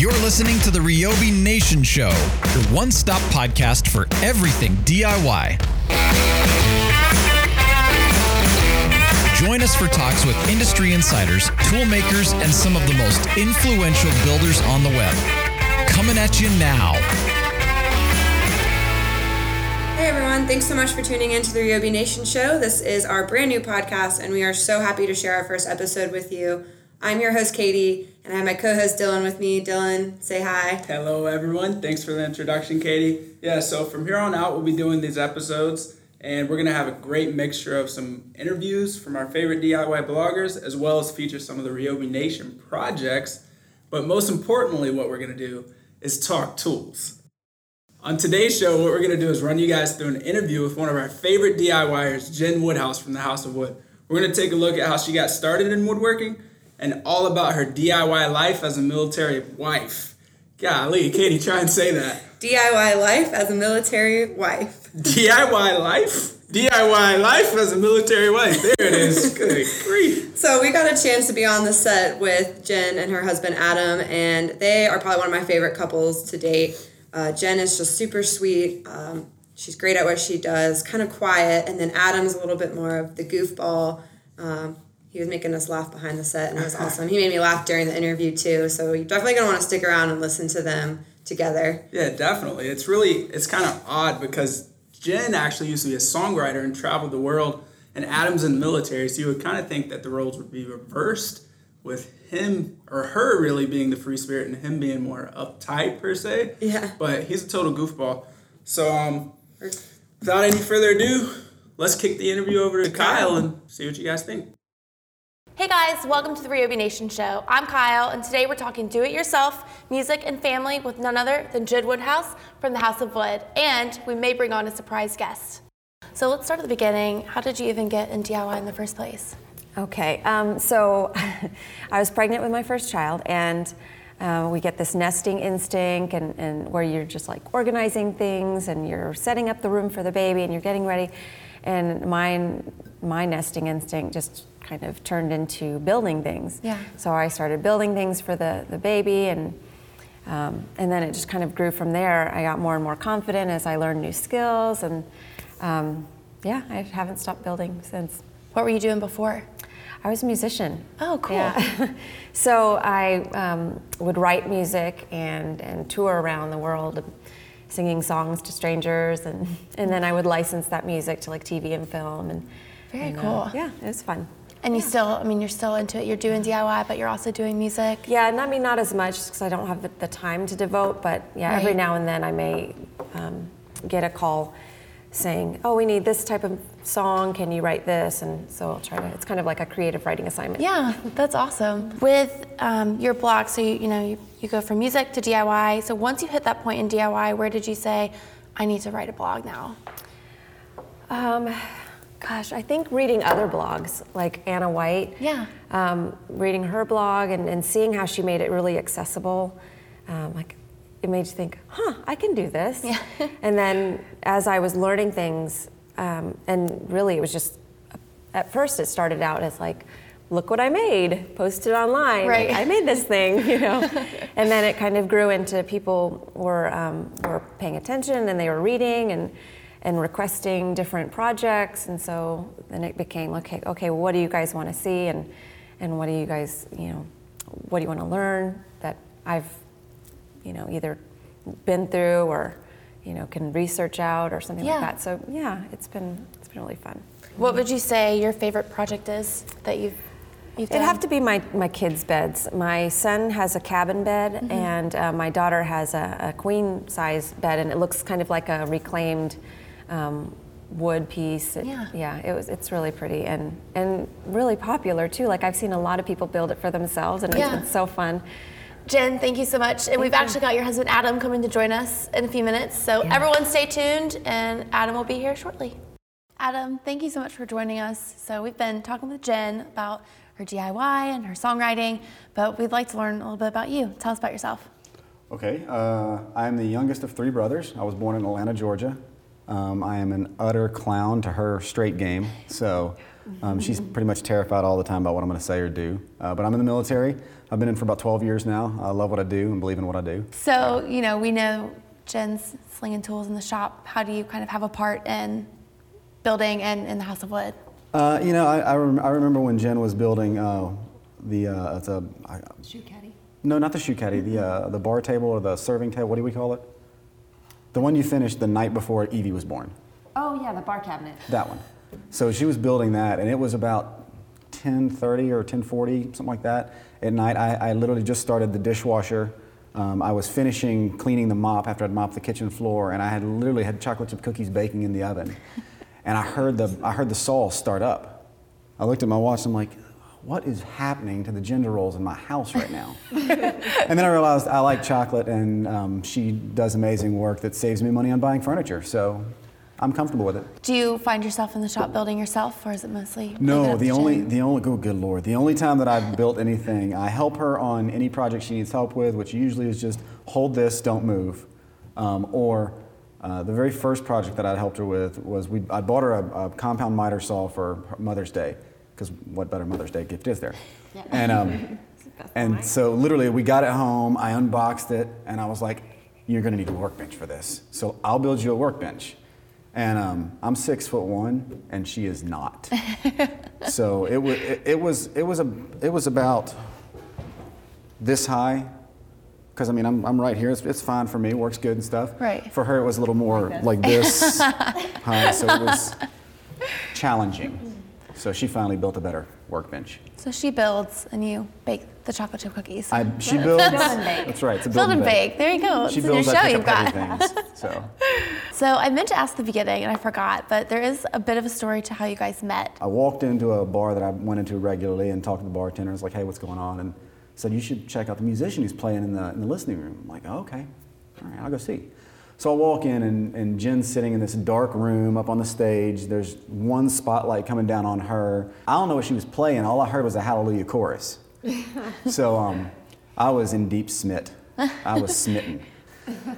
You're listening to the Ryobi Nation Show, your one stop podcast for everything DIY. Join us for talks with industry insiders, tool makers, and some of the most influential builders on the web. Coming at you now. Hey everyone, thanks so much for tuning in to the Ryobi Nation Show. This is our brand new podcast, and we are so happy to share our first episode with you. I'm your host, Katie, and I have my co host, Dylan, with me. Dylan, say hi. Hello, everyone. Thanks for the introduction, Katie. Yeah, so from here on out, we'll be doing these episodes, and we're going to have a great mixture of some interviews from our favorite DIY bloggers, as well as feature some of the Ryobi Nation projects. But most importantly, what we're going to do is talk tools. On today's show, what we're to do is run you guys through an interview with one of our favorite DIYers, Jen Woodhouse from the House of Wood. We're to take a look at how she got started in woodworking and all about her DIY life as a military wife. Golly, Katie, try and say that. DIY life as a military wife. DIY life? DIY life as a military wife. There it is. Good grief. So we got a chance to be on the set with Jen and her husband Adam, and they are probably one of my favorite couples to date. Uh, Jen is just super sweet. Um, she's great at what she does, kind of quiet. And then Adam's a little bit more of the goofball. Um, he was making us laugh behind the set, and it was awesome. He made me laugh during the interview too. So you're definitely gonna want to stick around and listen to them together. Yeah, definitely. It's really it's kind of odd because Jen actually used to be a songwriter and traveled the world, and Adam's in the military. So you would kind of think that the roles would be reversed with him or her really being the free spirit and him being more uptight per se. Yeah. But he's a total goofball. So um, without any further ado, let's kick the interview over to Kyle and see what you guys think. Hey guys, welcome to the Ryobi Nation Show. I'm Kyle, and today we're talking do it yourself, music, and family with none other than Jen Woodhouse from the House of Wood. And we may bring on a surprise guest. So let's start at the beginning. How did you even get in DIY in the first place? Okay, um, so I was pregnant with my first child, and uh, we get this nesting instinct, and, and where you're just like organizing things, and you're setting up the room for the baby, and you're getting ready. And mine, my nesting instinct just kind of turned into building things. Yeah. So I started building things for the, the baby, and um, and then it just kind of grew from there. I got more and more confident as I learned new skills, and um, yeah, I haven't stopped building since. What were you doing before? I was a musician. Oh, cool. Yeah. so I um, would write music and, and tour around the world, singing songs to strangers, and, and then I would license that music to like TV and film. And Very and, uh, cool. yeah, it was fun. And you still, I mean, you're still into it. You're doing DIY, but you're also doing music. Yeah, and I mean not as much because I don't have the, the time to devote, but yeah, every now and then I may um, get a call saying, "Oh, we need this type of song. Can you write this?" And so I'll try to. It's kind of like a creative writing assignment. Yeah, that's awesome. With um, your blog, so you, you know, you, you go from music to DIY. So once you hit that point in DIY, where did you say, I need to write a blog now? Um, gosh, I think reading other blogs like Ana White. Yeah. Um, reading her blog and, and seeing how she made it really accessible, um, like it made you think, huh, I can do this. Yeah. and then as I was learning things, um, and really it was just, at first it started out as like, look what I made, post it online. Right. I made this thing, you know. and then it kind of grew into people were um, were paying attention and they were reading and and requesting different projects. And so then it became okay. Okay, what do you guys want to see and and what do you guys you know what do you want to learn that I've you know either been through or you know can research out or something Yeah. like that. So yeah, it's been it's been really fun. What would you say your favorite project is that you've you've done? It'd have to be my, my kids' beds. My son has a cabin bed, Mm-hmm. and uh, my daughter has a, a queen size bed, and it looks kind of like a reclaimed um, wood piece. It- Yeah. yeah. It was. It's really pretty and and really popular too. Like I've seen a lot of people build it for themselves, and Yeah. it's been so fun. Jen, thank you so much. And we've you. actually got your husband Adam coming to join us in a few minutes. So everyone stay tuned and Adam will be here shortly. Adam, thank you so much for joining us. So we've been talking with Jen about her DIY and her songwriting, but we'd like to learn a little bit about you. Tell us about yourself. Okay, uh, I'm the youngest of three brothers. I was born in Atlanta, Georgia. Um, I am an utter clown to her straight game. So Um, she's pretty much terrified all the time about what I'm going to say or do. Uh, but I'm in the military. I've been in for about 12 years now. I love what I do and believe in what I do. So, you know, we know Jen's slinging tools in the shop. How do you kind of have a part in building and in the House of Wood? Uh, you know, I, I, rem- I remember when Jen was building uh, the uh, it's a I, Shoe caddy. no, not the shoe caddy, the uh, the bar table or the serving table. What do we call it? The one you finished the night before Evie was born. Oh yeah, the bar cabinet. That one. So she was building that, and it was about 10:30 or 10:40, something like that, at night. I, I literally just started the dishwasher. Um, I was finishing cleaning the mop after I'd mopped the kitchen floor, and I had literally had chocolate chip cookies baking in the oven, and I heard the I heard the saw start up. I looked at my watch. and I'm like, what is happening to the gender roles in my house right now? and then I realized I like chocolate, and um, she does amazing work that saves me money on buying furniture. So I'm comfortable with it. Do you find yourself in the shop building yourself, or is it mostly? No, up the only the only oh good lord, the only time that I've built anything, I help her on any project she needs help with, which usually is just hold this, don't move, um, or uh, the very first project that I helped her with was we I bought her a, a compound miter saw for Mother's Day, because what better Mother's Day gift is there? Yeah. And um, and so literally we got it home, I unboxed it, and I was like, you're gonna need a workbench for this, so I'll build you a workbench. And um, I'm six foot one, and she is not. so it was it, it was it was a it was about this high, because I mean I'm, I'm right here. It's, it's fine for me. Works good and stuff. Right. For her, it was a little more like this, high. So it was challenging. So she finally built a better workbench. So she builds, and you bake the chocolate chip cookies. I, she builds. Bake. That's right. It's a Build build and bake. There you go. She it's your builds. show you've got. things. So. So I meant to ask at the beginning, and I forgot, but there is a bit of a story to how you guys met. I walked into a bar that I went into regularly and talked to the bartender. I was like, hey, what's going on? And said, you should check out the musician who's playing in the, in the listening room. I'm like, oh, okay. All right, I'll go see. So I walk in, and, and Jen's sitting in this dark room up on the stage. There's one spotlight coming down on her. I don't know what she was playing. All I heard was a Hallelujah chorus. so um, I was in deep smit. I was smitten.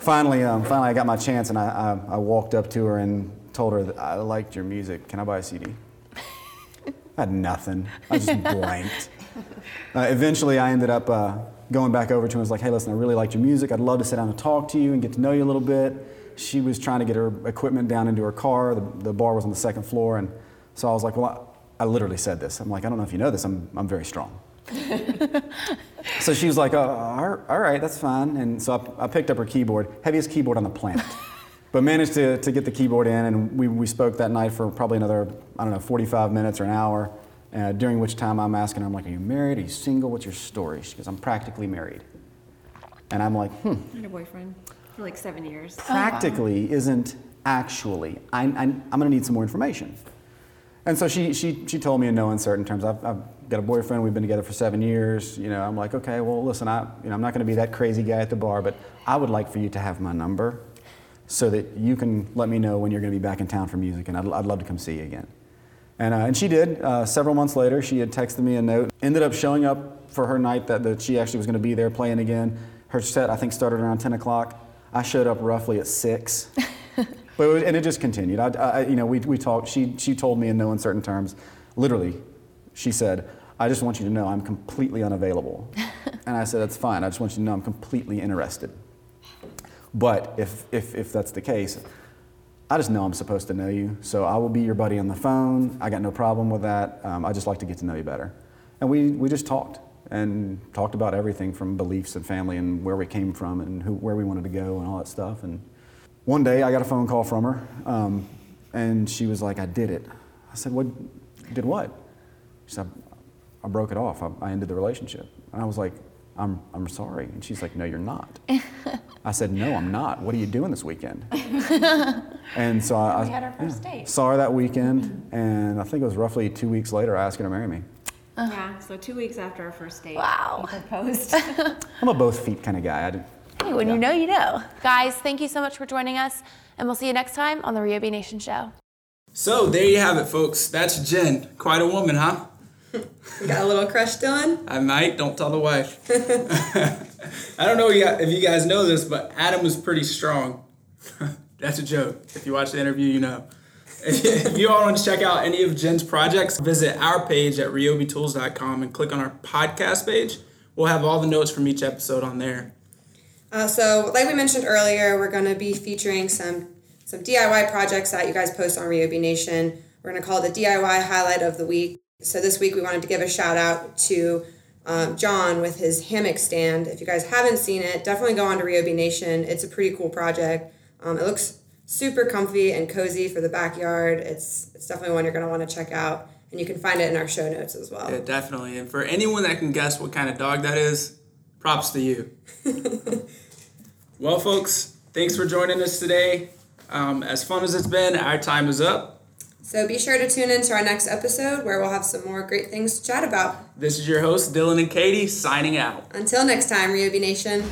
finally, um, finally, I got my chance, and I, I, I walked up to her and told her that I liked your music. Can I buy a CD? I had nothing. I just blanked. Uh, eventually, I ended up uh, going back over to her and was like, hey, listen, I really liked your music. I'd love to sit down and talk to you and get to know you a little bit. She was trying to get her equipment down into her car. The, the bar was on the second floor. And so I was like, well, I, I literally said this. I'm like, I don't know if you know this, I'm, I'm very strong. so she was like, oh, all all right, that's fine. And so I, I picked up her keyboard, heaviest keyboard on the planet. but managed to, to get the keyboard in, and we, we spoke that night for probably another, I don't know, 45 minutes or an hour. Uh, during which time I'm asking her, I'm like, Are you married? Are you single? What's your story? She goes, I'm practically married. And I'm like, Hmm, I had a boyfriend for like seven years. practically isn't actually. I, I, I'm going to need some more information. And so she, she, she told me in no uncertain terms, I've, I've got a boyfriend, we've been together for seven years. You know, I'm like, okay, well, listen, I, you know, I'm not going to be that crazy guy at the bar, but I would like for you to have my number so that you can let me know when you're going to be back in town for music, and I'd, I'd love to come see you again. And, uh, and she did. Uh, several months later, she had texted me a note. Ended up showing up for her night that, that she actually was going to be there playing again. Her set, I think, started around 10 o'clock. I showed up roughly at 6. but it, was- and it just continued. I, I, you know, we, we talked. She, she told me in no uncertain terms, literally, she said, I just want you to know I'm completely unavailable. and I said, that's fine. I just want you to know I'm completely interested. But if, if, if that's the case, I just know I'm supposed to know you, so I will be your buddy on the phone. I got no problem with that. Um, I just like to get to know you better. And we, we just talked and talked about everything from beliefs and family and where we came from and who, where we wanted to go and all that stuff. And one day I got a phone call from her, um, and she was like, I did it. I said, What? Did what? She said, I broke it off. I, I ended the relationship. And I was like, I'm, I'm sorry. And she's like, No, you're not. I said, No, I'm not. What are you doing this weekend? and so I, We had our first yeah, date. saw her that weekend, and I think it was roughly two weeks later, I asked her to marry me. Uh-huh. Yeah, so two weeks after our first date, Wow. he proposed. I'm a both feet kind of guy. I did, Hey, when Yeah. you know, you know. Guys, thank you so much for joining us, and we'll see you next time on the Ryobi Nation Show. So there you have it, folks. That's Jen. Quite a woman, huh? Got a little crush, Dylan? I might. Don't tell the wife. I don't know if you guys know this, but Adam was pretty strong. That's a joke. If you watch the interview, you know. if you all want to check out any of Jen's projects, visit our page at ryobitools.com and click on our podcast page. We'll have all the notes from each episode on there. Uh, so, like we mentioned earlier, we're going to be featuring some some DIY projects that you guys post on Ryobi Nation. We're going to call it the DIY highlight of the week. So this week we wanted to give a shout out to um, John with his hammock stand. If you guys haven't seen it, definitely go on to Ryobi Nation. It's a pretty cool project. Um, it looks super comfy and cozy for the backyard. It's it's definitely one you're going to want to check out, and you can find it in our show notes as well. Yeah, definitely. And for anyone that can guess what kind of dog that is, props to you. well, folks, thanks for joining us today. Um, as fun as it's been, our time is up. So be sure to tune in to our next episode where we'll have some more great things to chat about. This is your host, Dylan and Katie, signing out. Until next time, Ryobi Nation.